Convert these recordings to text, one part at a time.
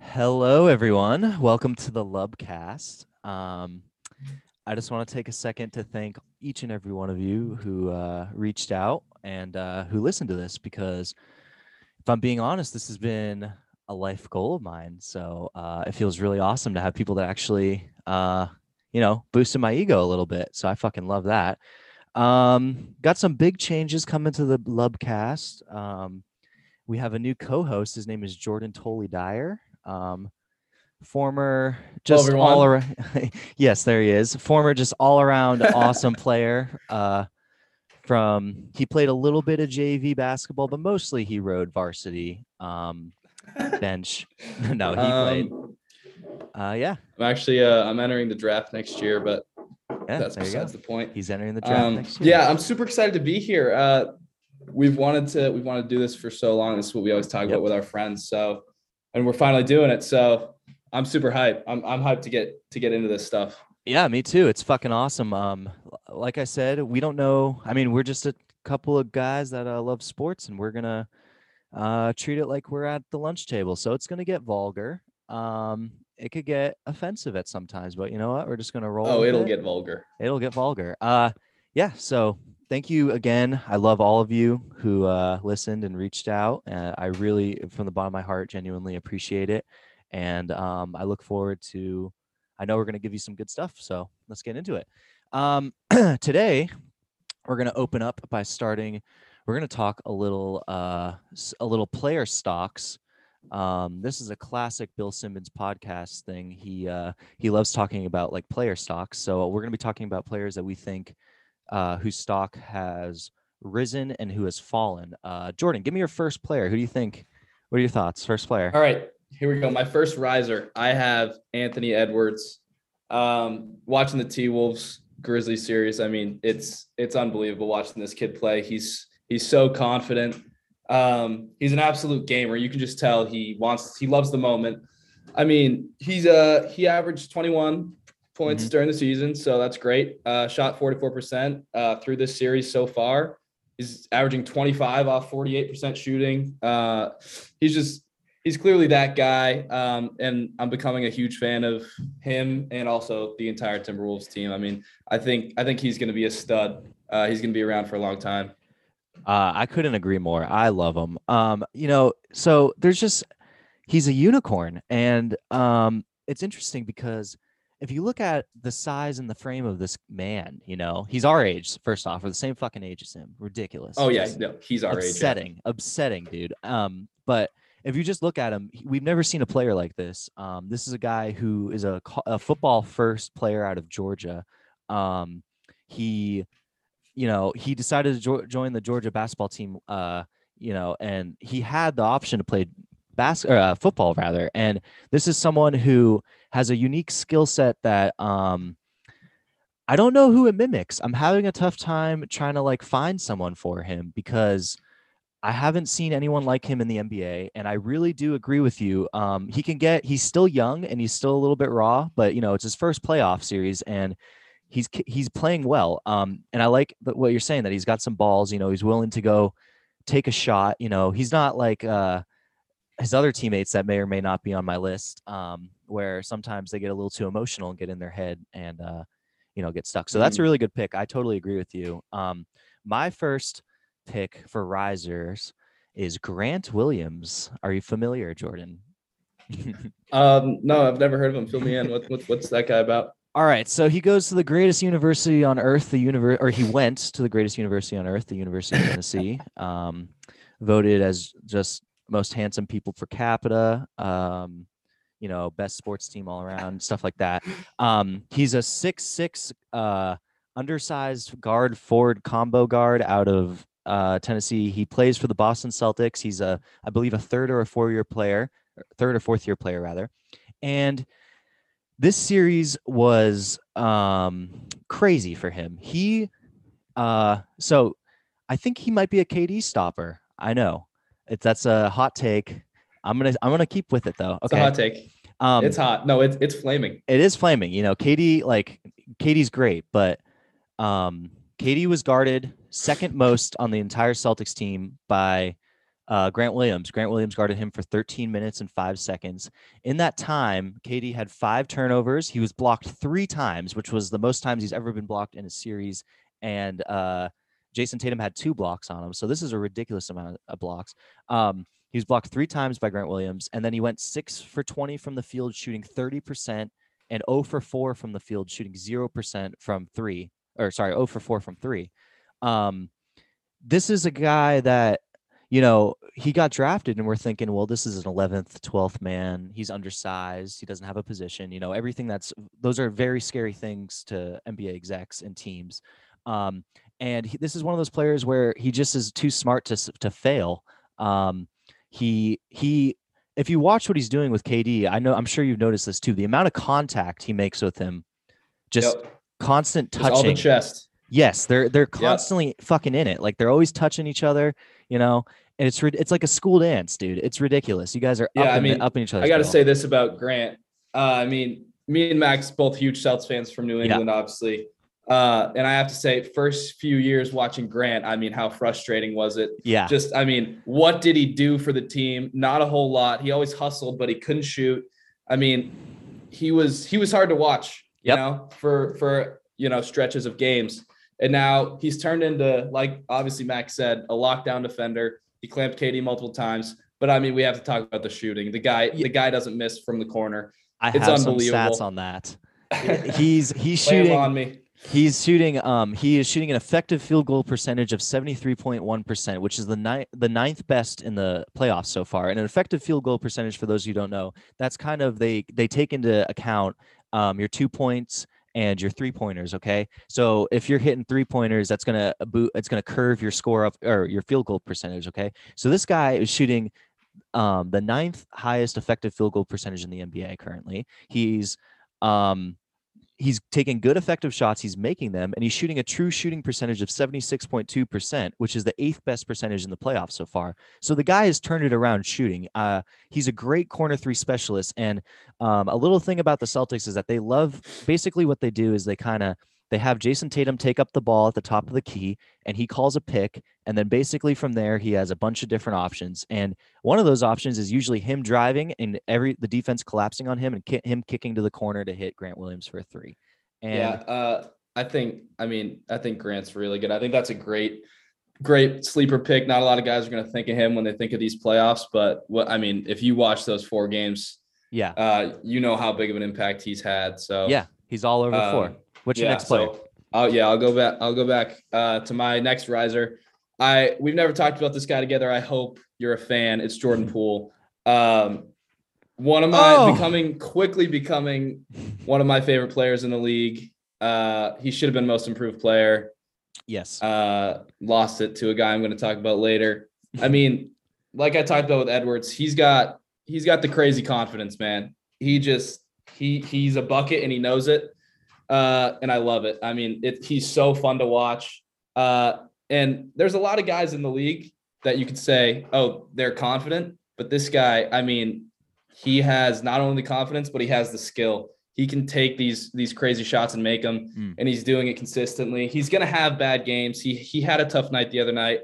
Hello, everyone. Welcome to the Lubcast. Um, I just want to take a second to thank each and every one of you who uh, reached out and uh, who listened to this because, if I'm being honest, this has been a life goal of mine. So uh, it feels really awesome to have people that actually, uh, you know, boosted my ego a little bit. So I fucking love that. Um, got some big changes coming to the Lubcast. Um, we have a new co-host. His name is Jordan Tolley Dyer. Um, former just everyone. all around yes there he is former just all around awesome player uh from he played a little bit of jv basketball but mostly he rode varsity um bench no he played Um, uh yeah I'm actually uh, I'm entering the draft next year, but yeah that's besides the point. he's entering the draft Um, next year yeah, I'm super excited to be here. Uh, we've wanted to we've wanted to do this for so long. This is what we always talk Yep. about with our friends. So, and we're finally doing it. So I'm super hyped. I'm I'm hyped to get to get into this stuff. Yeah, me too. It's fucking awesome. Um, like I said, we don't know. I mean, we're just a couple of guys that uh, love sports, and we're gonna uh, treat it like we're at the lunch table. So it's gonna get vulgar. Um, it could get offensive at sometimes, but you know what? We're just gonna roll. Oh, it'll it. get vulgar. it'll get vulgar. Uh, yeah. So thank you again. I love all of you who uh, listened and reached out. Uh, I really, from the bottom of my heart, genuinely appreciate it, and um, I look forward to. I know we're going to give you some good stuff, so let's get into it. Um, today, we're going to open up by starting. We're going to talk a little, uh, a little player stocks. Um, this is a classic Bill Simmons podcast thing. He uh, he loves talking about like player stocks. So we're going to be talking about players that we think uh, whose stock has risen and who has fallen. Uh, Jordan, give me your first player. Who do you think? What are your thoughts? First player. All right, here we go. My first riser. I have Anthony Edwards. Um, watching the T Wolves Grizzly series. I mean, it's it's unbelievable watching this kid play. He's he's so confident. Um, he's an absolute gamer. You can just tell he wants he loves the moment. I mean, he's uh he averaged 21 points Mhm. during the season, so that's great. Uh, shot 44% uh, through this series so far. He's averaging 25 off 48% shooting. Uh, he's just he's clearly that guy. Um, and I'm becoming a huge fan of him and also the entire Timberwolves team. I mean, I think I think he's going to be a stud. Uh, he's going to be around for a long time. Uh, I couldn't agree more. I love him. Um, you know, so there's just he's a unicorn, and um, it's interesting because if you look at the size and the frame of this man, you know, he's our age. First off, we're the same fucking age as him. Ridiculous. Oh yeah, Just no, he's our age. yeah. upsetting, upsetting, dude. Um, but if you just look at him, we've never seen a player like this. Um, this is a guy who is a, a football first player out of Georgia. Um, he, you know, he decided to jo- join the Georgia basketball team. Uh, you know, and he had the option to play bas- or, uh, football rather. And this is someone who has a unique skill set that um, I don't know who it mimics. I'm having a tough time trying to like find someone for him because I haven't seen anyone like him in the NBA, and I really do agree with you. Um, he can get he's still young and he's still a little bit raw, but you know it's his first playoff series and he's he's playing well. Um, and I like what you're saying that he's got some balls. You know, he's willing to go take a shot. You know, he's not like uh, his other teammates that may or may not be on my list, um, where sometimes they get a little too emotional and get in their head and uh, you know get stuck. So that's a Mm. really good pick. I totally agree with you. Um, my first pick for risers is Grant Williams. Are you familiar, Jordan? Um, no, I've never heard of him. Fill me in. What, what what's that guy about? All right, so he goes to the greatest university on earth, the universe, or he went to the greatest university on earth, the University of Tennessee. Um, voted as just most handsome people per capita. Um, you know, best sports team all around, stuff like that. Um, he's a six six, uh, undersized guard forward combo guard out of uh, Tennessee. He plays for the Boston Celtics. He's a, I believe, a third or a four year player, third or fourth year player rather, and this series was um crazy for him. He uh so I think he might be a KD stopper. I know. It's that's a hot take. I'm going to I'm to keep with it though. It's Okay. a hot take. Um it's hot. No, it's it's flaming. it is flaming. You know, KD like KD's great, but um KD was guarded second most on the entire Celtics team by uh, Grant Williams. Grant Williams guarded him for 13 minutes and five seconds. In that time, KD had five turnovers. He was blocked three times, which was the most times he's ever been blocked in a series. And uh, Jayson Tatum had two blocks on him. So this is a ridiculous amount of blocks. Um, he was blocked three times by Grant Williams, and then he went six for 20 from the field, shooting 30%, and 0 for 4 from the field, shooting 0% from three, or sorry, 0 for 4 from three. Um, this is a guy that you know, he got drafted and we're thinking, well, this is an 11th, 12th man. He's undersized. He doesn't have a position. You know, everything that's those are very scary things to NBA execs and teams. Um, and he, this is one of those players where he just is too smart to to fail. Um, he he if you watch what he's doing with KD, I know I'm sure you've noticed this too. The amount of contact he makes with him, just yep. constant touching. Just all the chest. Yes, they're they're constantly yep. fucking in it. Like they're always touching each other, you know. And it's it's like a school dance, dude. It's ridiculous. You guys are yeah, up, I mean, up in each other. I got to say this about Grant. Uh, I mean, me and Max both huge Celtics fans from New England, yeah. obviously. Uh, and I have to say, first few years watching Grant, I mean, how frustrating was it? Yeah. Just, I mean, what did he do for the team? Not a whole lot. He always hustled, but he couldn't shoot. I mean, he was he was hard to watch. You yep. know, for for you know stretches of games. And now he's turned into, like obviously Max said, a lockdown defender. He clamped KD multiple times. But I mean, we have to talk about the shooting. The guy, the guy doesn't miss from the corner. I it's have some stats on that. he's he's shooting on me. He's shooting. Um, he is shooting an effective field goal percentage of seventy three point one percent, which is the ninth the ninth best in the playoffs so far. And an effective field goal percentage, for those who don't know, that's kind of they they take into account um, your two points and your three pointers. Okay, so if you're hitting three pointers, that's gonna boot. It's gonna curve your score up or your field goal percentage. Okay, so this guy is shooting um, the ninth highest effective field goal percentage in the NBA currently. He's um, he's taking good effective shots he's making them and he's shooting a true shooting percentage of 76.2% which is the eighth best percentage in the playoffs so far. So the guy has turned it around shooting. Uh, he's a great corner three specialist and um, a little thing about the celtics is that they love basically what they do is they kind of they have Jayson Tatum take up the ball at the top of the key and he calls a pick. And then basically from there, he has a bunch of different options. And one of those options is usually him driving and every the defense collapsing on him and ki- him kicking to the corner to hit Grant Williams for a three. And yeah, uh, I think, I mean, I think Grant's really good. I think that's a great, great sleeper pick. Not a lot of guys are going to think of him when they think of these playoffs, but what I mean, if you watch those four games, yeah, uh, you know how big of an impact he's had. So yeah, he's all over um, four. What's your next play? So, oh yeah, I'll go back. I'll go back uh, to my next riser. I we've never talked about this guy together. I hope you're a fan. It's Jordan Poole. Um, one of my oh. becoming quickly becoming one of my favorite players in the league. Uh, he should have been most improved player. Yes. Uh, lost it to a guy I'm going to talk about later. I mean, like I talked about with Edwards, he's got he's got the crazy confidence, man. He just he he's a bucket and he knows it uh, and I love it. I mean, it, he's so fun to watch. Uh, and there's a lot of guys in the league that you could say, oh, they're confident, but this guy, I mean, he has not only the confidence, but he has the skill. He can take these these crazy shots and make them, mm. and he's doing it consistently. He's gonna have bad games. He he had a tough night the other night,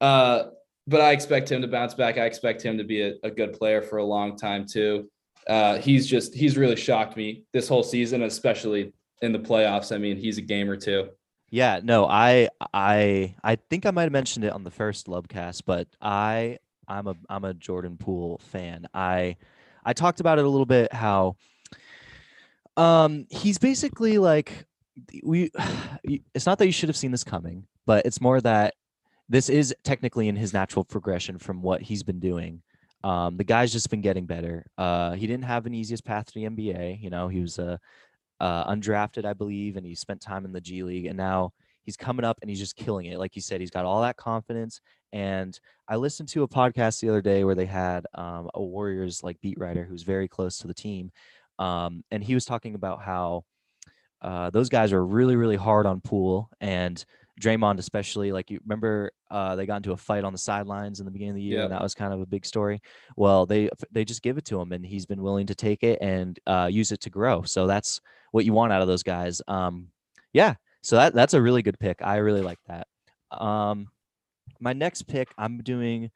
uh, but I expect him to bounce back. I expect him to be a, a good player for a long time too. Uh, he's just he's really shocked me this whole season, especially in the playoffs. I mean, he's a gamer too. Yeah, no, I I I think I might have mentioned it on the first Lubcast, but I I'm a I'm a Jordan Poole fan. I I talked about it a little bit how um he's basically like we it's not that you should have seen this coming, but it's more that this is technically in his natural progression from what he's been doing. Um, the guy's just been getting better. Uh, he didn't have an easiest path to the NBA. You know, he was a uh, undrafted, I believe, and he spent time in the G League, and now he's coming up and he's just killing it. Like you said, he's got all that confidence. And I listened to a podcast the other day where they had um, a Warriors like beat writer who's very close to the team, um, and he was talking about how uh, those guys are really, really hard on Poole and Draymond, especially. Like you remember, uh, they got into a fight on the sidelines in the beginning of the year, and that was kind of a big story. Well, they they just give it to him, and he's been willing to take it and uh, use it to grow. So that's what you want out of those guys. Um, yeah, so that that's a really good pick. I really like that. Um, my next pick, I'm doing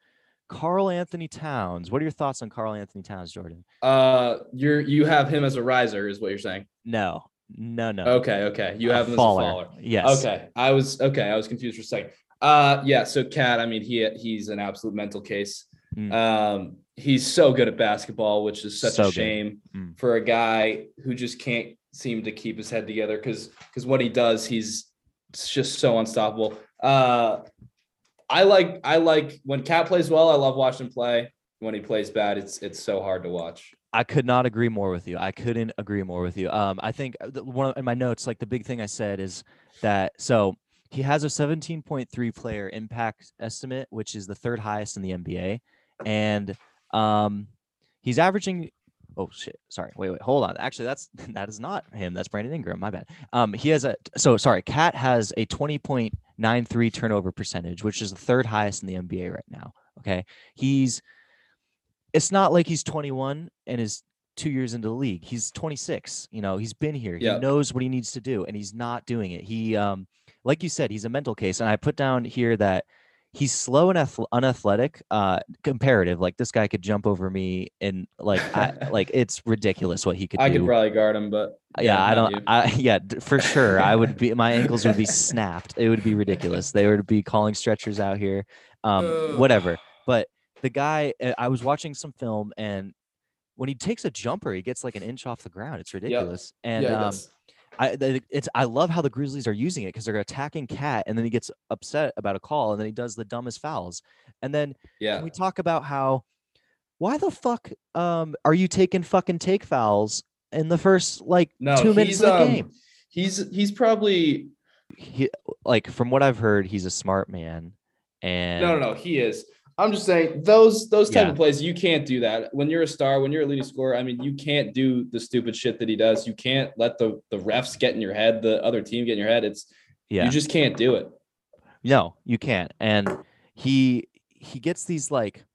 Karl-Anthony Towns. What are your thoughts on Karl-Anthony Towns, Jordan? Uh, you're you have him as a riser, is what you're saying. No, no, no. Okay, okay. You A have him faller. as a faller. Yes. Okay, I was okay. I was confused for a second. Uh, yeah. So KAT, I mean, he he's an absolute mental case. Mm. Um, he's so good at basketball, which is such So a shame Mm. for a guy who just can't seem to keep his head together. Because because what he does, he's just so unstoppable. Uh, I like I like when KAT plays well. I love watching him play. When he plays bad, it's it's so hard to watch. I could not agree more with you. I couldn't agree more with you. Um, I think uh, one of, in my notes, like the big thing I said is that so he has a 17.3 player impact estimate, which is the third highest in the NBA, and um, he's averaging. Oh shit! Sorry. Wait, wait. Hold on. Actually, that's that is not him. That's Brandon Ingram. My bad. Um, he has a so sorry. KAT has a 20.93 turnover percentage, which is the third highest in the NBA right now. Okay, he's it's not like he's 21 and is two years into the league. He's 26. You know, he's been here. Yeah. He knows what he needs to do, and he's not doing it. He, um, like you said, he's a mental case. And I put down here that he's slow and ath- unathletic. Uh, comparative. Like this guy could jump over me, and like, I, like it's ridiculous what he could do. I do. could probably guard him, but yeah, I don't. I yeah, for sure. I would be. My ankles would be snapped. It would be ridiculous. They would be calling stretchers out here. Um, whatever. But the guy, uh, I was watching some film, and when he takes a jumper, he gets like an inch off the ground. It's ridiculous. And yeah, um, I it's I love how the Grizzlies are using it because they're attacking KAT, and then he gets upset about a call, and then he does the dumbest fouls. And then yeah. we talk about how why the fuck um are you taking fucking take fouls in the first like No, two minutes of the um, game? he's he's probably He like from what I've heard, he's a smart man. And no, no, no. He is. I'm just saying those those type Yeah. of plays you can't do that when you're a star when you're a leading scorer. I mean, you can't do the stupid shit that he does. You can't let the the refs get in your head, the other team get in your head. It's yeah, you just can't do it. no, you can't. And he he gets these like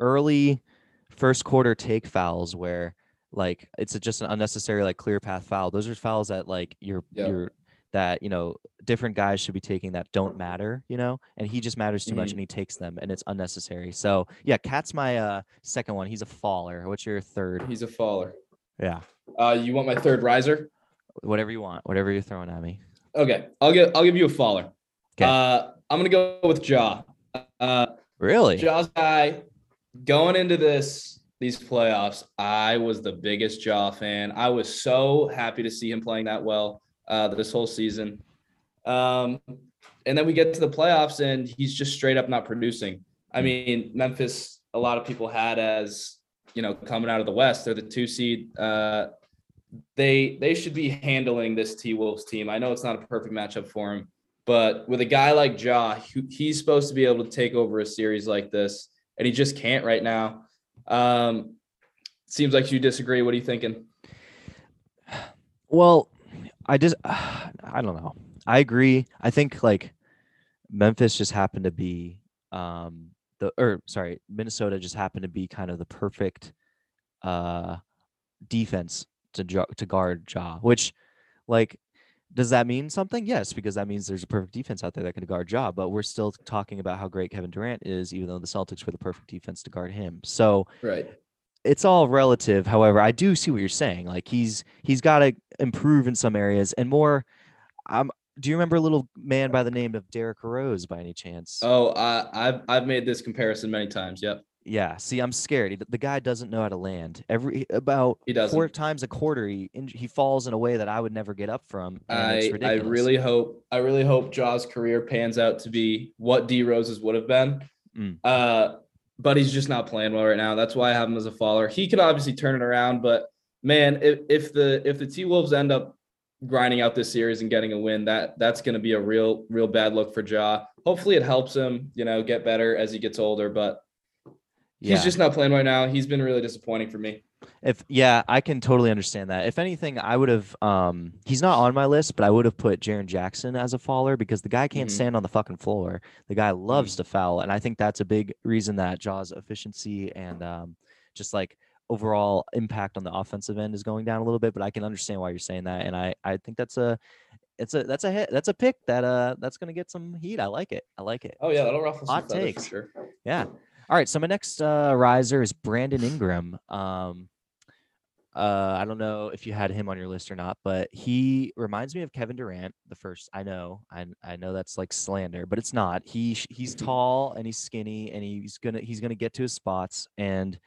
early first quarter take fouls where like it's a, just an unnecessary like clear path foul. Those are fouls that like you're Yeah. you're that you know different guys should be taking that don't matter, you know, and he just matters too much Mhm. and he takes them and it's unnecessary. So yeah, KAT's my uh second one. He's a faller. What's your third? He's a faller. Yeah, Uh, you want my third riser? whatever you want, whatever you're throwing at me. Okay, I'll give I'll give you a faller. 'Kay. Uh, I'm gonna go with Ja. Uh, Really? Ja's guy going into this these playoffs. I was the biggest Ja fan. I was so happy to see him playing that well uh, this whole season. Um, and then we get to the playoffs and he's just straight up not producing. I mean, Memphis, a lot of people had as you know coming out of the West. They're the two seed. Uh, they they should be handling this T Wolves team. I know it's not a perfect matchup for him, but with a guy like Ja, he's supposed to be able to take over a series like this, and he just can't right now. Um, seems like you disagree. What are you thinking? Well, I just I don't know. I agree. I think like Memphis just happened to be um the or sorry, Minnesota just happened to be kind of the perfect uh defense to to guard Ja, which like does that mean something? Yes, because that means there's a perfect defense out there that can guard Ja, but we're still talking about how great Kevin Durant is even though the Celtics were the perfect defense to guard him. So, Right. It's all relative. However, I do see what you're saying. Like he's he's got to improve in some areas and more. Um, do you remember a little man by the name of Derrick Rose by any chance? Oh, I, I've I've made this comparison many times. Yep. Yeah. See, I'm scared. He- The guy doesn't know how to land. Every about four times a quarter, he he falls in a way that I would never get up from. I I really hope I really hope Ja's career pans out to be what D Rose's would have been. Mm. Uh, but he's just not playing well right now. That's why I have him as a faller. He could obviously turn it around, but man, if, if the if the T Wolves end up grinding out this series and getting a win, that that's going to be a real real bad look for Ja. Hopefully, it helps him, you know, get better as he gets older. But yeah. he's just not playing right now. He's been really disappointing for me. If yeah, I can totally understand that. If anything, I would have um he's not on my list, but I would have put Jaren Jackson as a faller because the guy can't Mhm. stand on the fucking floor. The guy loves to foul. And I think that's a big reason that Ja's efficiency and um just like overall impact on the offensive end is going down a little bit. But I can understand why you're saying that. And I I think that's a it's a that's a hit that's a pick that uh that's gonna get some heat. I like it. I like it. Oh yeah, that'll ruffle some Hot takes. sure. Yeah. All right, so my next uh, riser is Brandon Ingram. Um, uh, I don't know if you had him on your list or not, but he reminds me of Kevin Durant. The first, I know, I I know that's like slander, but it's not. He he's tall and he's skinny and he's gonna he's gonna get to his spots and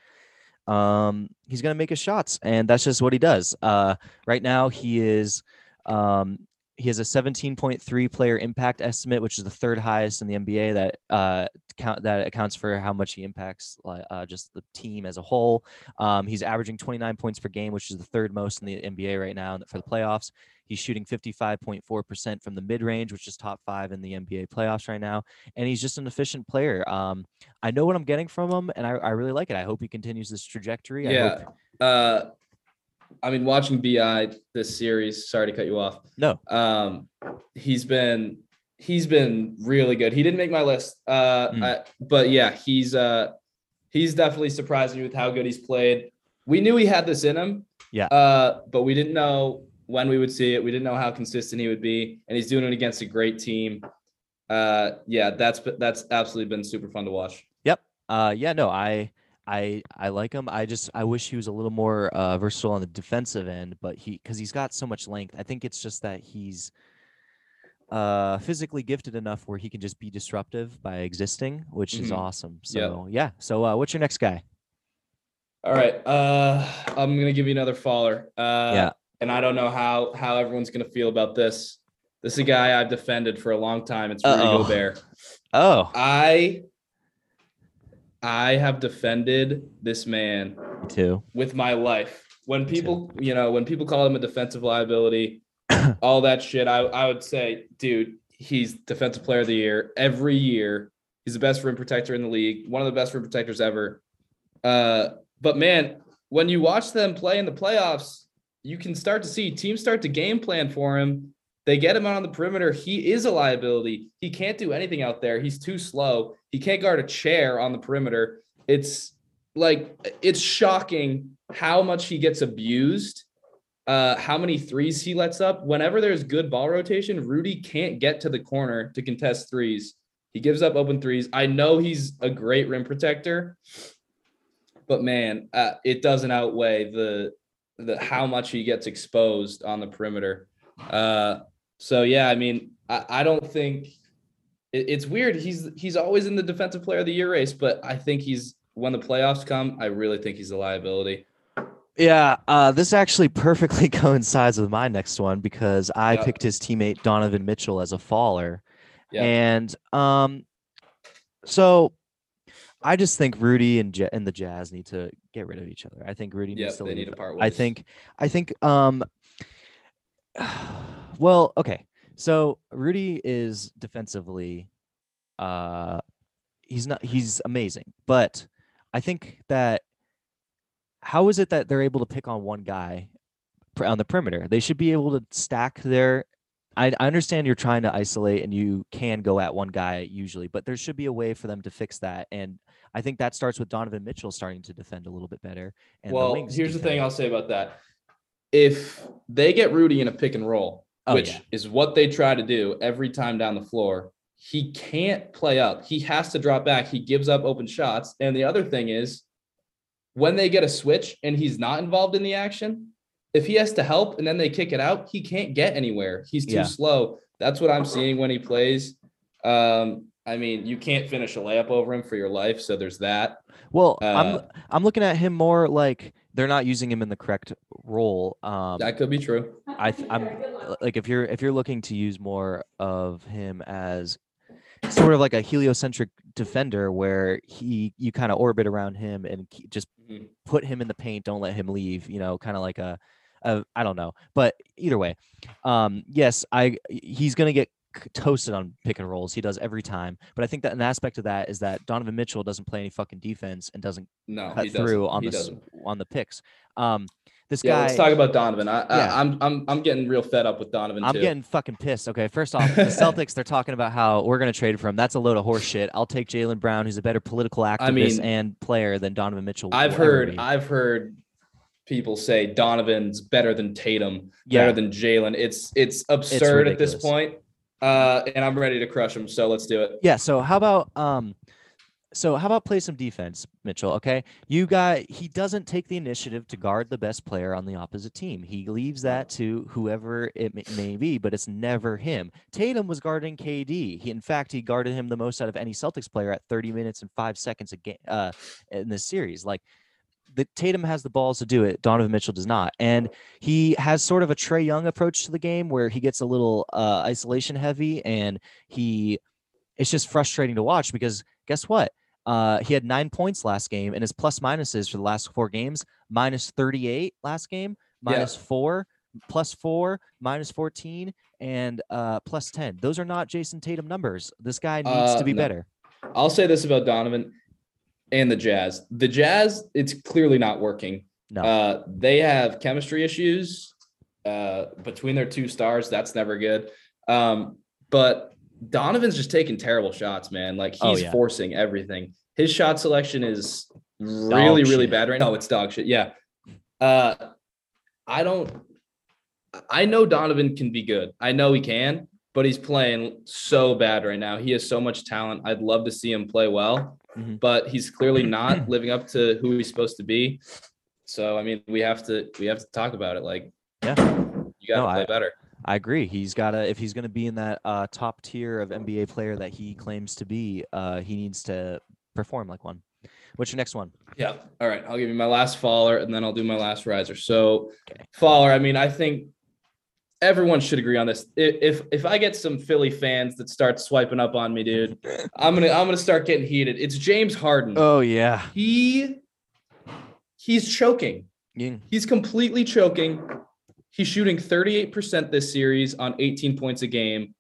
um he's gonna make his shots and that's just what he does. Uh, right now he is um he has a 17.3 player impact estimate, which is the third highest in the NBA. That uh, count that accounts for how much he impacts uh, just the team as a whole. Um, he's averaging 29 points per game, which is the third most in the NBA right now for the playoffs. He's shooting 55.4% from the mid range, which is top five in the NBA playoffs right now. And he's just an efficient player. Um, I know what I'm getting from him, and I, I really like it. I hope he continues this trajectory. Yeah. Uh, I mean, watching BI this series. Sorry to cut you off. No. Um, he's been he's been really good. He didn't make my list. Uh, Mm. I, but yeah, he's uh he's definitely surprised me with how good he's played. We knew he had this in him. Yeah. Uh, but we didn't know when we would see it. We didn't know how consistent he would be, and he's doing it against a great team. Uh, yeah, that's that's absolutely been super fun to watch. Yep. Uh, yeah. No, I. I, I like him. I just I wish he was a little more uh, versatile on the defensive end, but he because he's got so much length. I think it's just that he's uh, physically gifted enough where he can just be disruptive by existing, which is Mhm. awesome. So yeah. So uh, what's your next guy? All right. Uh, I'm gonna give you another faller. Uh, Yeah. And I don't know how how everyone's gonna feel about this. This is a guy I've defended for a long time. It's Rudy Uh-oh. Gobert. Oh, I I have defended this man me too. with my life. When people, you know, when people call him a defensive liability, all that shit, I, I would say, dude, he's defensive player of the year every year. He's the best rim protector in the league, one of the best rim protectors ever. Uh, but man, when you watch them play in the playoffs, you can start to see teams start to game plan for him. They get him out on the perimeter. He is a liability. He can't do anything out there. He's too slow. He can't guard a chair on the perimeter. It's like it's shocking how much he gets abused, uh, how many threes he lets up. Whenever there's good ball rotation, Rudy can't get to the corner to contest threes. He gives up open threes. I know he's a great rim protector, but man, uh, it doesn't outweigh the the how much he gets exposed on the perimeter. Uh, so yeah, I mean, I, I don't think it, it's weird. He's he's always in the defensive player of the year race, but I think he's when the playoffs come, I really think he's a liability. Yeah, uh, this actually perfectly coincides with my next one because I Yeah. picked his teammate Donovan Mitchell as a faller. Yeah. And um, so I just think Rudy and, Ja- and the Jazz need to get rid of each other. I think Rudy Yeah, needs to they leave. need to part ways. I think I think um well, okay. So Rudy is defensively uh he's not he's amazing, but I think that how is it that they're able to pick on one guy on the perimeter? They should be able to stack their I, I understand you're trying to isolate and you can go at one guy usually, but there should be a way for them to fix that. And I think that starts with Donovan Mitchell starting to defend a little bit better. And the well, wings here's the thing. I'll say about that. If they get Rudy in a pick and roll, Oh, which yeah. is what they try to do every time down the floor, he can't play up. He has to drop back. He gives up open shots. And the other thing is, when they get a switch and he's not involved in the action, if he has to help and then they kick it out, he can't get anywhere. He's too Yeah. slow. That's what I'm seeing when he plays. Um, I mean, you can't finish a layup over him for your life. So there's that. Well, Uh, I'm I'm looking at him more like they're not using him in the correct role. Um, That could be true. I th- I'm like if you're if you're looking to use more of him as sort of like a heliocentric defender where he you kind of orbit around him and just Mhm. put him in the paint, don't let him leave. You know, kind of like a, a I don't know, but either way, um, yes, I he's gonna get toasted on pick and rolls. He does every time, but I think that an aspect of that is that Donovan Mitchell doesn't play any fucking defense and doesn't No, cut through on he the doesn't. on the picks. Um, this Yeah, guy. let's talk about Donovan. I, Yeah. I, I'm I'm I'm getting real fed up with Donovan I'm too. getting fucking pissed. Okay, first off, the Celtics they're talking about how we're gonna trade for him. That's a load of horseshit. I'll take Jaylen Brown, who's a better political activist mean, and player than Donovan Mitchell. I've heard. I've heard people say Donovan's better than Tatum, Yeah. better than Jalen. It's it's absurd at this point. Uh, and I'm ready to crush him. So let's do it. yeah. So how about um, so how about play some defense, Mitchell? Okay, you got he doesn't take the initiative to guard the best player on the opposite team. He leaves that to whoever it may, may be, but it's never him. Tatum was guarding KD. He, in fact, he guarded him the most out of any Celtics player at 30 minutes and five seconds a game uh, in this series. Like the Tatum has the balls to do it. Donovan Mitchell does not, and he has sort of a Trae Young approach to the game where he gets a little uh, isolation heavy, and he it's just frustrating to watch because guess what? Uh, he had nine points last game, and his plus minuses for the last four games minus 38 last game, minus Yeah. four, plus four, minus 14, and uh, plus 10. Those are not Jayson Tatum numbers. This guy needs Uh, to be no. better. I'll say this about Donovan and the Jazz. The Jazz, it's clearly not working. No. Uh, they have chemistry issues uh, between their two stars. That's never good. Um, but Donovan's just taking terrible shots, man. Like he's Oh, yeah. forcing everything. His shot selection is really, really shit. bad right now. It's dog shit. Yeah. Uh, I don't. I know Donovan can be good. I know he can, but he's playing so bad right now. He has so much talent. I'd love to see him play well, Mhm. but he's clearly not living up to who he's supposed to be. So I mean, we have to we have to talk about it. Like, Yeah. you got to No, play I- better. I agree. He's got to if he's going to be in that uh, top tier of NBA player that he claims to be, uh, he needs to perform like one. What's your next one? Yeah. All right. I'll give you my last faller and then I'll do my last riser. So Okay. faller, I mean, I think everyone should agree on this. If if I get some Philly fans that start swiping up on me, dude, I'm gonna I'm gonna start getting heated. It's James Harden. Oh yeah. He he's choking. Yeah. He's completely choking. He's shooting 38% this series on 18 points a game.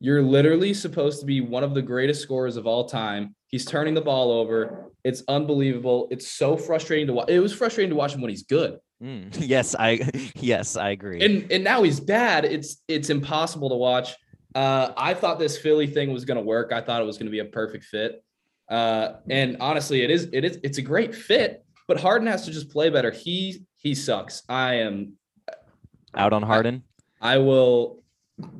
You're literally supposed to be one of the greatest scorers of all time. He's turning the ball over. It's unbelievable. It's so frustrating to watch. It was frustrating to watch him when he's good. Mm. Yes, I yes I agree. And and now he's bad. It's it's impossible to watch. Uh, I thought this Philly thing was going to work. I thought it was going to be a perfect fit. Uh, and honestly, it is it is it's a great fit. But Harden has to just play better. He he sucks. I am Out on Harden. I will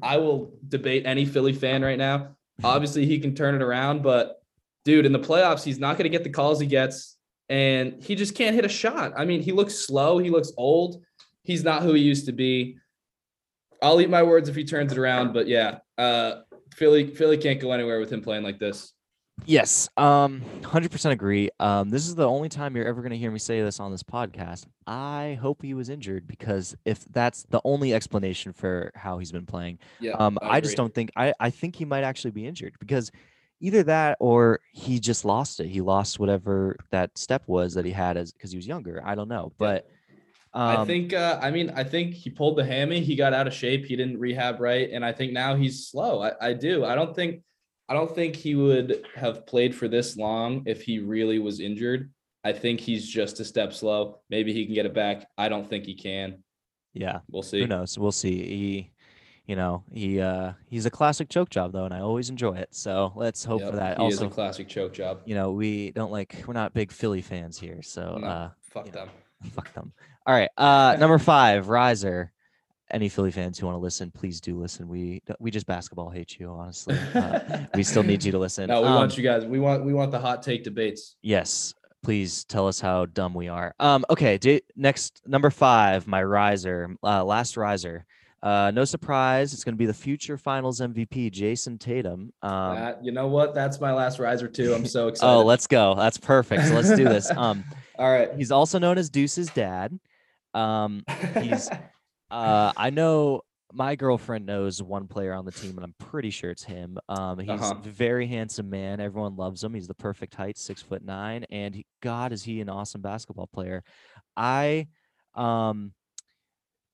I will debate any Philly fan right now. Obviously, he can turn it around, but dude, in the playoffs, he's not going to get the calls he gets, and he just can't hit a shot. I mean, he looks slow, he looks old. He's not who he used to be. I'll eat my words if he turns it around, but yeah, uh, Philly Philly can't go anywhere with him playing like this. Yes, um, hundred percent agree. Um, this is the only time you're ever going to hear me say this on this podcast. I hope he was injured because if that's the only explanation for how he's been playing, Yeah, um, I, just don't think I I think he might actually be injured because either that or he just lost it. He lost whatever that step was that he had as because he was younger. I don't know, but um, I think uh, I mean I think he pulled the hammy. He got out of shape. He didn't rehab right, and I think now he's slow. I, I do. I don't think I don't think he would have played for this long if he really was injured. I think he's just a step slow. Maybe he can get it back. I don't think he can. yeah, We'll see. who knows? We'll see. He, you know, he uh he's a classic choke job though, and I always enjoy it. So let's hope Yep, for that. He is also, a classic choke job. you know, we don't like we're not big Philly fans here, so No, uh fuck you know. them. fuck them. All right, uh number 5, Riser. Any Philly fans who want to listen, please do listen. We we just basketball hate you, honestly. Uh, we still need you to listen. No, we Um, want you guys. We want we want the hot take debates. Yes, please tell us how dumb we are. Um, okay, d- next number five, my riser, uh, last riser. Uh, no surprise, it's going to be the future Finals MVP, Jayson Tatum. Um, that, you know what? That's my last riser too. I'm so excited. oh, let's go. That's perfect. So let's do this. Um, All right. he's also known as Deuce's dad. Um, he's uh, I know my girlfriend knows one player on the team, and I'm pretty sure it's him. Um, he's Uh-huh. a very handsome man. Everyone loves him. He's the perfect height, six foot nine, and he, God, is he an awesome basketball player? I, um,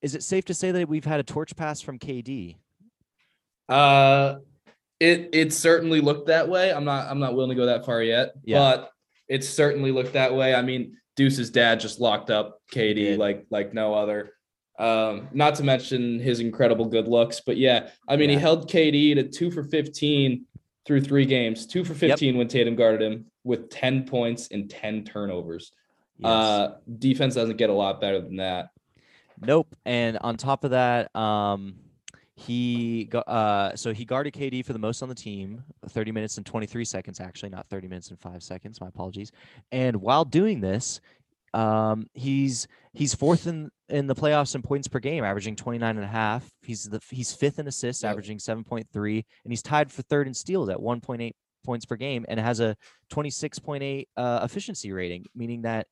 is it safe to say that we've had a torch pass from KD? Uh, it it certainly looked that way. I'm not I'm not willing to go that far yet, Yeah. but it certainly looked that way. I mean, Deuce's dad just locked up KD like like no other. Um, not to mention his incredible good looks, but yeah, I mean, he held KD to two for 15 through three games, two for 15 when Tatum guarded him with 10 points and 10 turnovers. Yes. Uh, defense doesn't get a lot better than that. Nope. And on top of that, um, he got uh so he guarded KD for the most on the team, 30 minutes and 23 seconds actually, not 30 minutes and 5 seconds, my apologies. And while doing this, um he's he's fourth in in the playoffs in points per game, averaging 29 and a half. He's the he's fifth in assists, Yep. averaging 7.3, and he's tied for third in steals at 1.8 points per game and has a 26.8 uh, efficiency rating, meaning that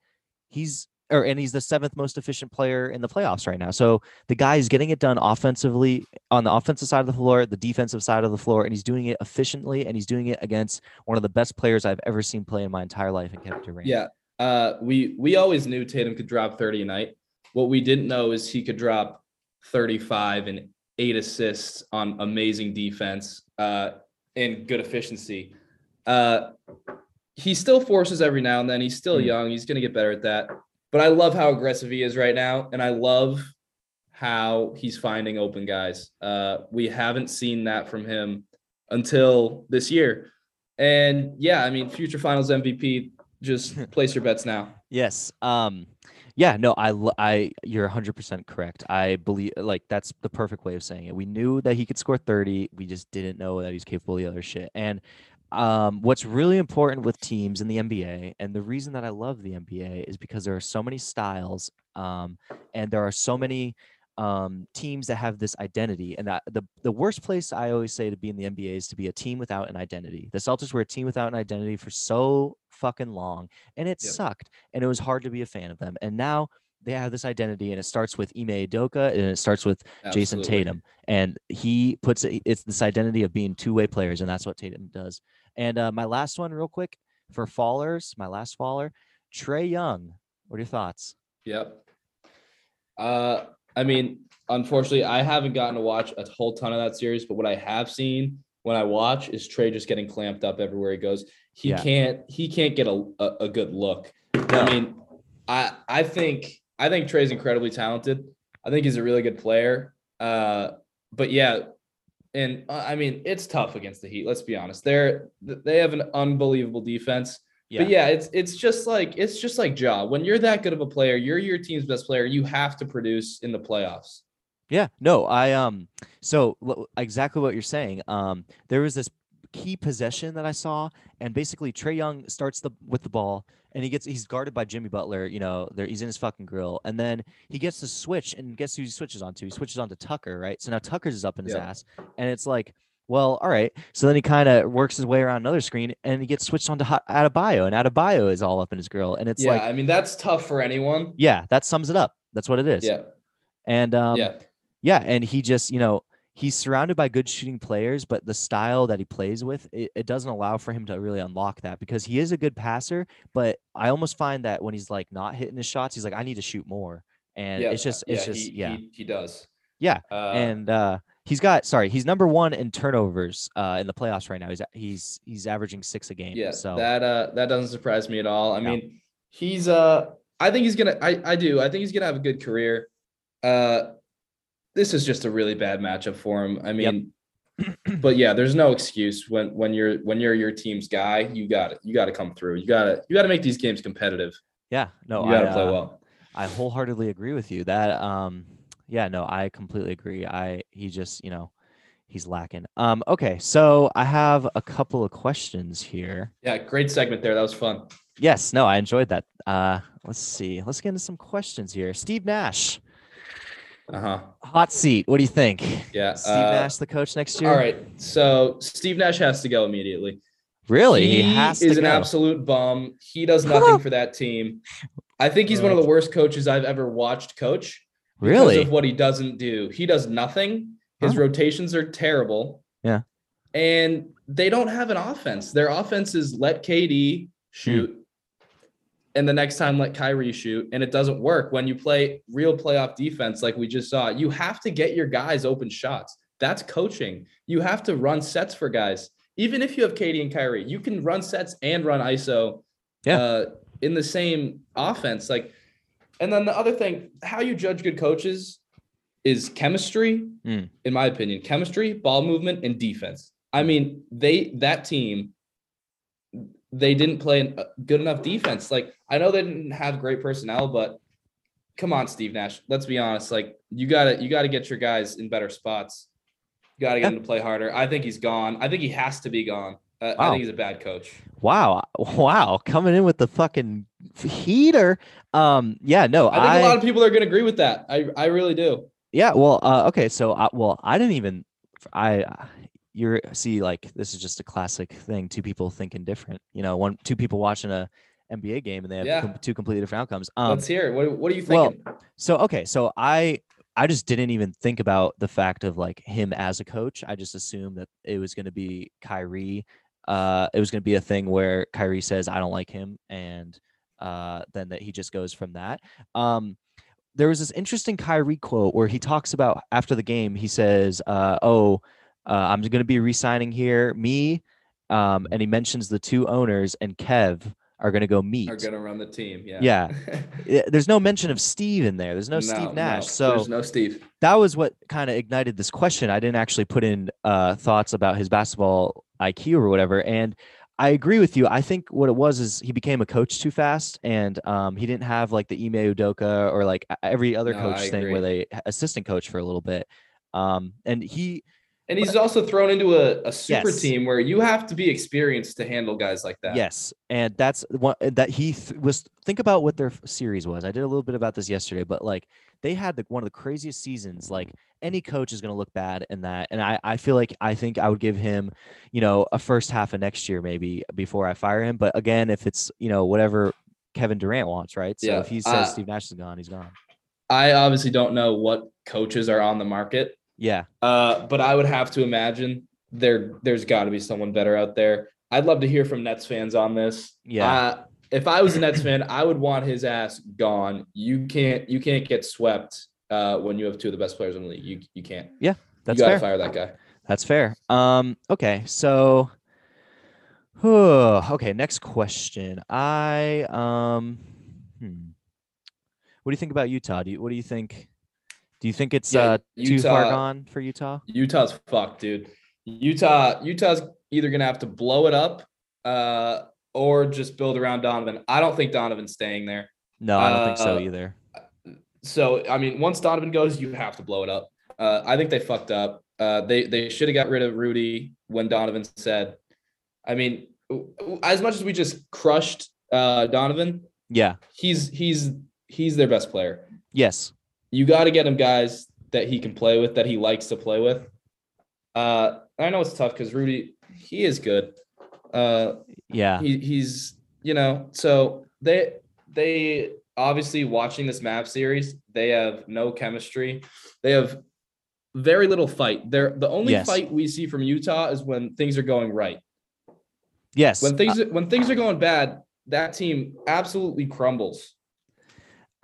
he's or and he's the seventh most efficient player in the playoffs right now. So the guy is getting it done offensively on the offensive side of the floor, the defensive side of the floor, and he's doing it efficiently and he's doing it against one of the best players I've ever seen play in my entire life in Kevin Durant. Yeah. Uh, we we always knew Tatum could drop 30 a night. What we didn't know is he could drop 35 and eight assists on amazing defense uh, and good efficiency. Uh, he still forces every now and then. He's still Mm. young. He's going to get better at that. But I love how aggressive he is right now, and I love how he's finding open guys. Uh, we haven't seen that from him until this year. And yeah, I mean, future Finals MVP. Just place your bets now. Yes. Um yeah, no, I, I, you're 100% correct. I believe like that's the perfect way of saying it. We knew that he could score 30, we just didn't know that he's capable of the other shit. And um what's really important with teams in the NBA and the reason that I love the NBA is because there are so many styles um and there are so many um teams that have this identity and that the the worst place I always say to be in the NBA is to be a team without an identity. The Celtics were a team without an identity for so fucking long and it Yep. sucked and it was hard to be a fan of them. And now they have this identity and it starts with Ime Udoka and it starts with Jayson Tatum and he puts it it's this identity of being two-way players and that's what Tatum does. And uh, my last one real quick for fallers, my last faller, Trae Young. What are your thoughts? Yep. Uh, I mean, unfortunately, I haven't gotten to watch a whole ton of that series, but what I have seen when I watch is Trae just getting clamped up everywhere he goes. He Yeah. can't. He can't get a, a, a good look. No. I mean, I I think I think Trae's incredibly talented. I think he's a really good player. Uh, but yeah, and uh, I mean, it's tough against the Heat. Let's be honest. They're they have an unbelievable defense. But yeah, it's it's just like it's just like Ja. When you're that good of a player, you're your team's best player. You have to produce in the playoffs. Yeah, no, I um so l- exactly what you're saying. Um there was this key possession that I saw and basically Trae Young starts the with the ball and he gets he's guarded by Jimmy Butler, you know, there he's in his fucking grill and then he gets to switch and guess who he switches onto? He switches onto Tucker, right? So now Tucker's is up in his Yeah. ass and it's like well, all right. So then he kind of works his way around another screen and he gets switched onto Ha- Adebayo and Adebayo is all up in his grill and it's yeah, like I mean that's tough for anyone. yeah, that sums it up. That's what it is. Yeah, And um yeah, yeah, and he just, you know, he's surrounded by good shooting players, but the style that he plays with, it, it doesn't allow for him to really unlock that because he is a good passer. But I almost find that when he's like not hitting his shots, he's like, I need to shoot more. And yeah. it's just, it's yeah, just, he, yeah. he, he does. Yeah, Uh, and uh, he's got, sorry, he's number one in turnovers uh, in the playoffs right now. He's he's he's averaging six a game. yeah, so that uh that doesn't surprise me at all. I mean, he's uh I think he's gonna I I do I think he's gonna have a good career. Uh, this is just a really bad matchup for him. I Yep. mean. but yeah, there's no excuse when when you're when you're your team's guy. You got it. You got to come through. You got to you got to make these games competitive. yeah, no, you got to I, play uh, well. I wholeheartedly agree with you. That um yeah, no, I completely agree. I he just, you know, he's lacking. Um okay, so I have a couple of questions here. Yeah, great segment there. That was fun. Yes, no, I enjoyed that. Uh let's see. Let's get into some questions here. Steve Nash, Uh huh. hot seat. What do you think? Yeah. Steve uh, Nash the coach next year? All right. So Steve Nash has to go immediately. Really? He, has is an go. absolute bum. He does nothing for that team. I think he's one of the worst coaches I've ever watched coach. because Really? of what he doesn't do. He does nothing. His Huh. rotations are terrible. Yeah. And they don't have an offense. Their offense is let KD shoot. And the next time let Kyrie shoot. And it doesn't work. When you play real playoff defense, like we just saw, you have to get your guys open shots. That's coaching. You have to run sets for guys. Even if you have KD and Kyrie, you can run sets and run ISO Yeah. uh, in the same offense. Like, and then the other thing, how you judge good coaches is chemistry, Mm. in my opinion, chemistry, ball movement, and defense. I mean, they that team, they didn't play a good enough defense. Like, I know they didn't have great personnel, but come on, Steve Nash. Let's be honest. Like, you gotta you gotta get your guys in better spots. You Got to get Yeah. him to play harder. I think he's gone. I think he has to be gone. Uh, I Wow. think he's a bad coach. Wow, wow, coming in with the fucking heater. Um, yeah, no, I think a lot of people are going to agree with that. I I really do. Yeah, well, uh, okay, so I, well, I didn't even, I, you're see, like this is just a classic thing. Two people thinking different. You know, one, two people watching a NBA game and they have Yeah. two completely different outcomes. Um, Let's hear it. What, what are you well, so okay, so I, I just didn't even think about the fact of like him as a coach. I just assumed that it was going to be Kyrie. Uh, it was going to be a thing where Kyrie says, "I don't like him," and uh, then that he just goes from that. Um, there was this interesting Kyrie quote where he talks about after the game. He says, uh, "Oh, uh, I'm going to be re-signing here, me," um, and he mentions the two owners and Kev are going to go meet. are going to run the team. Yeah. Yeah. There's no mention of Steve in there. There's no, Steve Nash. so there's no Steve. that was what kind of ignited this question. I didn't actually put in uh, thoughts about his basketball IQ or whatever. And I agree with you. I think what it was is he became a coach too fast, and um, he didn't have like the Ime Udoka or like every other No, coach thing where they assistant coach for a little bit. Um, and he, And he's also thrown into a, a super Yes. team where you have to be experienced to handle guys like that. yes, and that's what that he th- was. Think about what their f- series was. I did a little bit about this yesterday, but like they had the, one of the craziest seasons. Like any coach is going to look bad in that, and I I feel like I think I would give him, you know, a first half of next year maybe before I fire him. But again, if it's you know whatever Kevin Durant wants, right? So Yeah, if he says uh, Steve Nash is gone, he's gone. I obviously don't know what coaches are on the market, Yeah, uh, but I would have to imagine there there's got to be someone better out there. I'd love to hear from Nets fans on this. Yeah. Uh, if I was a Nets fan, I would want his ass gone. You can't you can't get swept uh, when you have two of the best players in the league. You you can't. Yeah, that's you gotta fair. fire that guy. That's fair. Um, okay, so okay, next question. I um hmm. What do you think about Utah? Do you what do you think? Do you think it's Yeah, uh too far gone for Utah? Utah's fucked, dude. Utah, Utah's either gonna have to blow it up uh, or just build around Donovan. I don't think Donovan's staying there. No, I don't think so Uh, either. So I mean, once Donovan goes, you have to blow it up. Uh, I think they fucked up. Uh, they they should have got rid of Rudy when Donovan said. I mean, as much as we just crushed uh, Donovan, Yeah. he's he's he's their best player. Yes. You got to get him guys that he can play with, that he likes to play with. Uh, I know it's tough because Rudy, he is good. Uh, Yeah. he, he's you know so they they obviously watching this Mavs series they have no chemistry they have very little fight they're the only Yes. fight we see from utah is when things are going right Yes. when things when things are going bad that team absolutely crumbles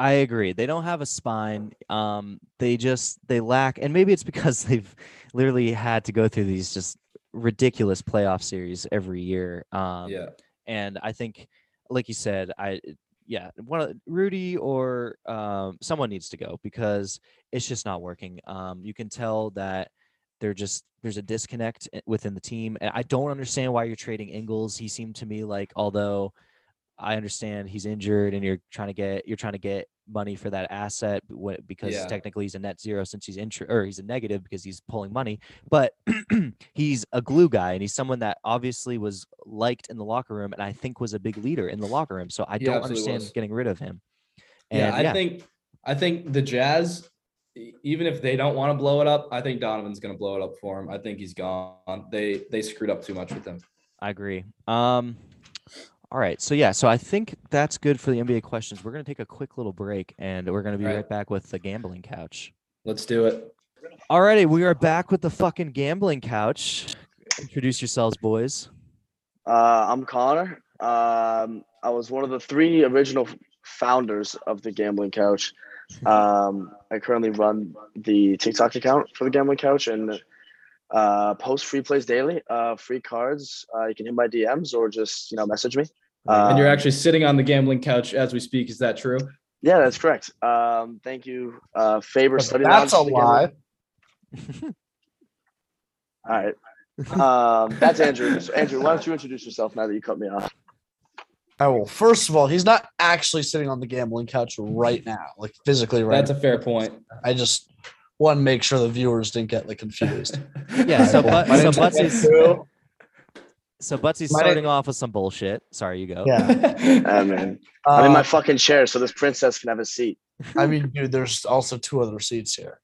I agree. They don't have a spine. Um, they just they lack, and maybe it's because they've literally had to go through these just ridiculous playoff series every year. Um, yeah and I think, like you said, I yeah, one of Rudy or um, someone needs to go because it's just not working. Um, you can tell that they're just there's a disconnect within the team, and I don't understand why you're trading Ingles. He seemed to me like although I understand he's injured and you're trying to get you're trying to get money for that asset because Yeah. technically he's a net zero since he's injured or he's a negative because he's pulling money but he's a glue guy and he's someone that obviously was liked in the locker room and I think was a big leader in the locker room so I He don't understand was. getting rid of him yeah and i think i think the jazz even if they don't want to blow it up i think donovan's going to blow it up for him i think he's gone they they screwed up too much with him I agree. Um, all right. So yeah. So I think that's good for the NBA questions. We're gonna take a quick little break, and we're gonna be All right. right back with the gambling couch. let's do it Alrighty, we are back with the fucking gambling couch. Introduce yourselves, boys. Uh, I'm Connor. Um, I was one of the three original founders of the Gambling Couch. Um, I currently run the TikTok account for the Gambling Couch and uh, post free plays daily, uh, free cards. Uh, you can hit my DMs or just you know message me. and you're Um, actually sitting on the gambling couch as we speak is that true Yeah, that's correct. Um, thank you, uh, Faber Study That's a Lounge for lie. All right. Um, that's Andrew. So Andrew, why don't you introduce yourself now that you cut me off? Oh, well, first of all, he's not actually sitting on the gambling couch right now, like physically right. that's a fair point I just want to make sure the viewers didn't get like confused. Yeah, so but, so name's Butsy's so Butsy's My- starting off with some bullshit. Sorry, you go. Yeah. I mean, I'm in my Uh, fucking chair, so this princess can have a seat. I mean, dude, there's also two other seats here.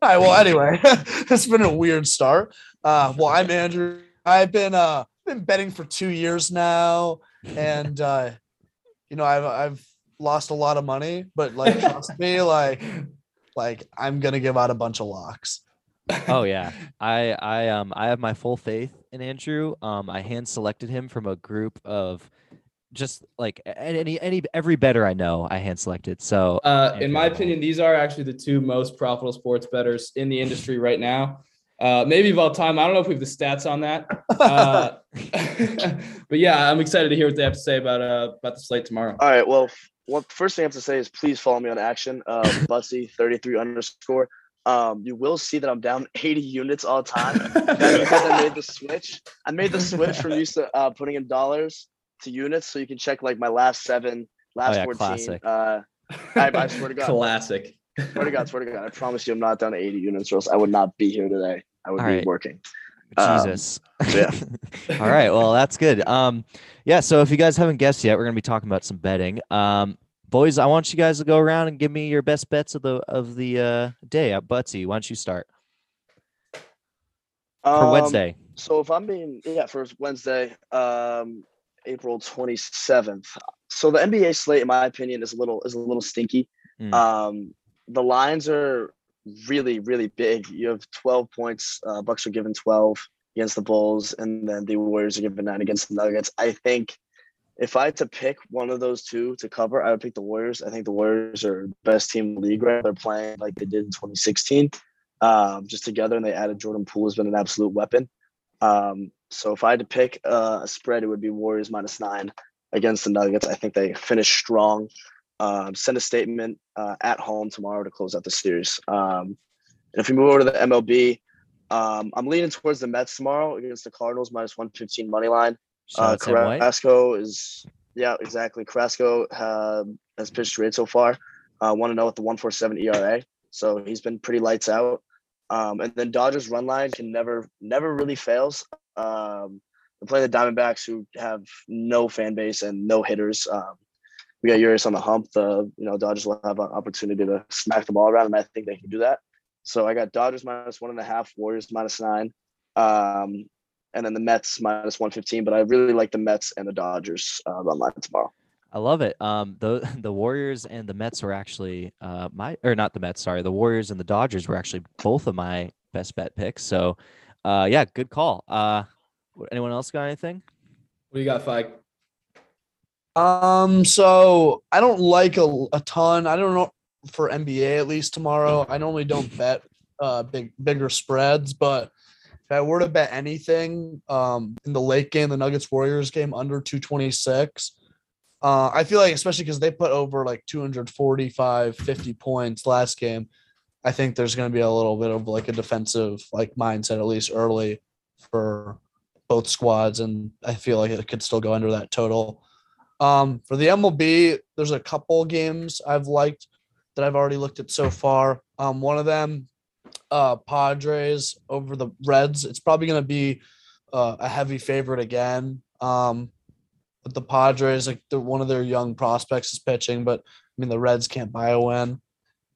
All right. Well, anyway, it's been a weird start. Uh, well, I'm Andrew. I've been uh been betting for two years now, and uh, you know, I've I've lost a lot of money, but like trust me, like like I'm gonna give out a bunch of locks. Oh yeah. I I um I have my full faith in Andrew. Um I hand selected him from a group of just like any any every better I know I hand selected. So Uh, in my opinion, these are actually the two most profitable sports bettors in the industry right now. Uh, maybe of all time. I don't know if we have the stats on that. Uh, but yeah, I'm excited to hear what they have to say about uh about the slate tomorrow. All right. Well, f- what first thing I have to say is please follow me on action. Uh, Bussy thirty three underscore. Um, you will see that I'm down eighty units all the time. That's because I made the switch. I made the switch from used to uh, putting in dollars to units, so you can check like my last seven, last yeah, fourteen. classic. Uh, I- I swear to God. Classic. swear to God, swear to God, I promise you, I'm not down to eighty units, or else I would not be here today. I would All be right. working. Um, Jesus. yeah. All right. Well, that's good. Um, yeah. So if you guys haven't guessed yet, we're gonna be talking about some betting. Um, boys, I want you guys to go around and give me your best bets of the of the uh, day. Uh, Butsy, why don't you start for Um, Wednesday? So if I'm being yeah, for Wednesday, um, April 27th. So the NBA slate, in my opinion, is a little is a little stinky. Mm. Um, the lines are really really big. You have 12 points. Uh, Bucks are given 12 against the Bulls, and then the Warriors are given nine against the Nuggets. I think if I had to pick one of those two to cover, I would pick the Warriors. I think the Warriors are the best team in the league. Right, they're playing like they did in 2016, um, just together, and they added Jordan Poole has been an absolute weapon. Um, so if I had to pick uh, a spread, it would be Warriors minus nine against the Nuggets. I think they finish strong. Um, send a statement uh, at home tomorrow to close out the series. Um, and if we move over to the MLB, um, I'm leaning towards the Mets tomorrow against the Cardinals minus 115 money line. Uh, Carrasco is yeah, exactly. Carrasco uh, has pitched great so far. Uh, Want to know with the 147 ERA, so he's been pretty lights out. Um, and then Dodgers run line can never never really fails. Um, they're playing the Diamondbacks who have no fan base and no hitters. Um, we got Urias on the hump. The you know Dodgers will have an opportunity to smack the ball around, and I think they can do that. So I got Dodgers minus one and a half, Warriors minus nine. Um, and then the Mets minus 115. But I really like the Mets and the Dodgers uh, run line tomorrow. I love it. Um, the the Warriors and the Mets were actually uh my or not the Mets. Sorry, the Warriors and the Dodgers were actually both of my best bet picks. So, uh, yeah, good call. Uh, anyone else got anything? What do you got, Fike? Um, so I don't like a, a ton. I don't know for NBA at least tomorrow. I normally don't bet uh big bigger spreads, but if I were to bet anything, um, in the late game, the Nuggets Warriors game under 226, uh, I feel like especially because they put over like 245, 50 points last game. I think there's going to be a little bit of like a defensive like mindset at least early for both squads, and I feel like it could still go under that total. Um, for the MLB, there's a couple games I've liked that I've already looked at so far. Um, one of them, uh, Padres over the Reds. It's probably going to be uh, a heavy favorite again. Um, but the Padres, like one of their young prospects is pitching, but I mean the Reds can't buy a win.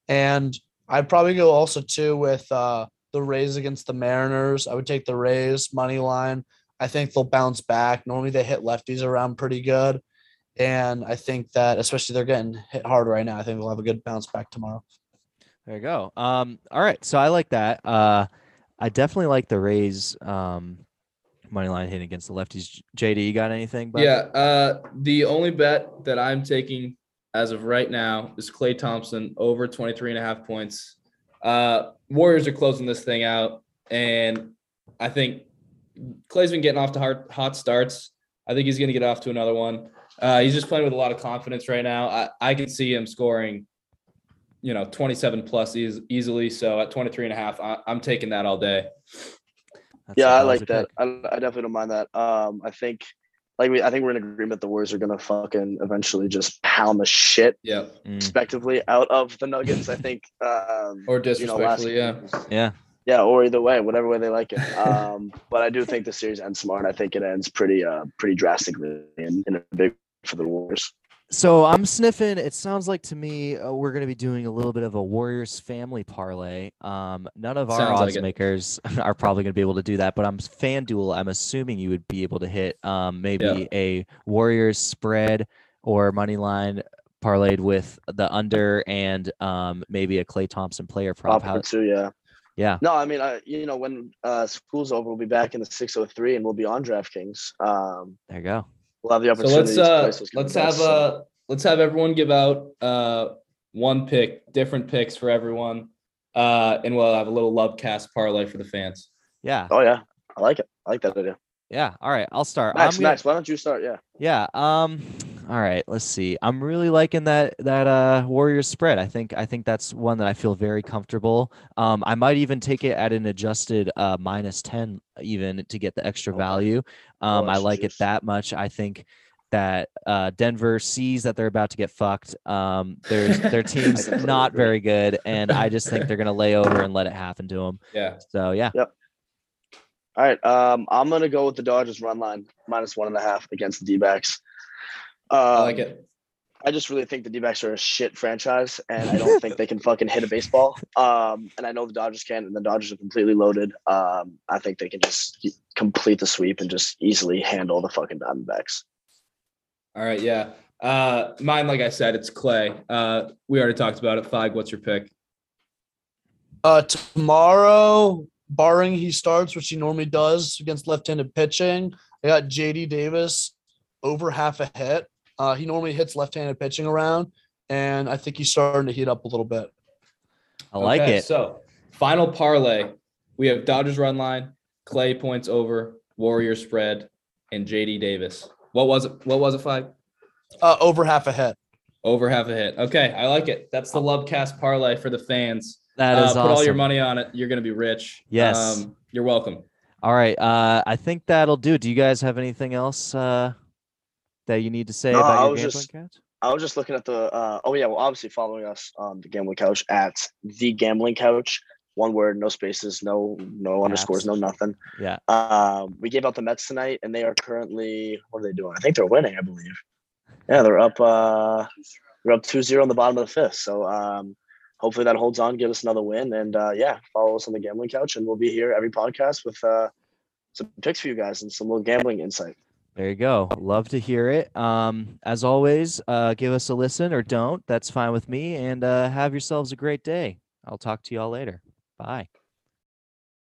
And I'd probably go also too with uh, the Rays against the Mariners. I would take the Rays money line. I think they'll bounce back. Normally they hit lefties around pretty good. And I think that especially they're getting hit hard right now. I think they'll have a good bounce back tomorrow. There you go. Um, all right. So I like that. Uh, I definitely like the Rays um, money line hit against the lefties. JD, you got anything? Yeah. Uh, the only bet that I'm taking as of right now is Klay Thompson over 23 and a half points. Uh, Warriors are closing this thing out. And I think Klay's been getting off to hard, hot starts. I think he's going to get off to another one. Uh, he's just playing with a lot of confidence right now. I, I can see him scoring, you know, 27 plus eas- easily. So at 23 and a half, I, I'm taking that all day. That's yeah, i like that. I, I definitely don't mind that. Um, I think like we, I think we're in agreement. The Warriors are gonna fucking eventually just pound the shit, Yeah. Mm, respectively, out of the Nuggets. I think. Um, Or you know, last disrespectfully, yeah. yeah. Yeah, or either way, whatever way they like it. Um, but I do think the series ends smart. I think it ends pretty, uh, pretty drastically in, in a big for the Warriors. So I'm sniffing. It sounds like to me uh, we're going to be doing a little bit of a Warriors family parlay. Um, none of our Sounds odds it. makers are probably going to be able to do that, but I'm FanDuel. I'm assuming you would be able to hit um, maybe a Warriors spread or money line parlayed with the under and um, maybe a Klay Thompson player prop. Pop How, for two, yeah. yeah, No, I mean, I, you know, when uh, school's over, we'll be back in the 603 and we'll be on DraftKings. Um, there you go. We'll have the So opportunity let's to uh let's have so- uh let's have everyone give out uh one pick, different picks for everyone. Uh and we'll have a little Lub Cast parlay for the fans. Yeah, Oh yeah, I like it. I like that idea. Yeah. All right, I'll start. Max, I'm gonna- Max, why don't you start? Yeah. Yeah. Um. All right. Let's see. I'm really liking that that uh Warriors spread. I think I think that's one that I feel very comfortable. Um. I might even take it at an adjusted uh minus ten even to get the extra value. Um. I extra like it that much. I think that uh Denver sees that they're about to get fucked. Um. There's their team's not very good, and I just think they're gonna lay over and let it happen to them. Yeah. So yeah. All right. Um, I'm gonna go with the Dodgers run line minus one and a half against the D-backs. Um, I like it. I just really think the D-backs are a shit franchise, and I don't think they can fucking hit a baseball. Um, and I know the Dodgers can, and the Dodgers are completely loaded. Um, I think they can just complete the sweep and just easily handle the fucking Diamondbacks. All right, yeah. Uh mine, like I said, it's Klay. Uh we already talked about it. Fag, what's your pick? Uh, tomorrow, barring he starts, which he normally does against left-handed pitching, I got JD Davis over half a hit. Uh, he normally hits left-handed pitching around, and I think he's starting to heat up a little bit. I like Okay, it. So final parlay. We have Dodgers run line, Klay points over, Warrior spread, and JD Davis. What was it? What was it, Fag? Uh, over half a hit. Over half a hit. Okay, I like it. That's the Lub Cast parlay for the fans. That uh, put awesome. all your money on it. You're gonna be rich. Yes. Um, you're welcome. All right. Uh, I think that'll do. Do you guys have anything else uh, that you need to say No, about I your was gambling just- couch? I was just looking at the. Uh, oh yeah, well, obviously following us on the Gambling Couch at the Gambling Couch. One word, no spaces, no no underscores, no nothing. Yeah. Um, we gave out the Mets tonight, and they are currently what are they doing? I think they're winning. I believe. Yeah, they're up. Uh, they're up 2-0 in the bottom of the fifth. So um, hopefully that holds on, give us another win, and uh, yeah, follow us on the Gambling Couch, and we'll be here every podcast with uh, some picks for you guys and some little gambling insight. There you go. Love to hear it. Um, as always, uh, give us a listen or don't. That's fine with me. And uh, have yourselves a great day. I'll talk to you all later. Bye.